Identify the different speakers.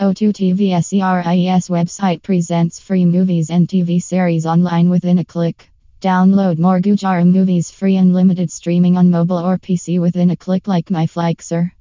Speaker 1: O2 TV SERIES website presents free movies and TV series online within a click. Download more Gujarat movies free unlimited streaming on mobile or PC within a click like MyFlixer.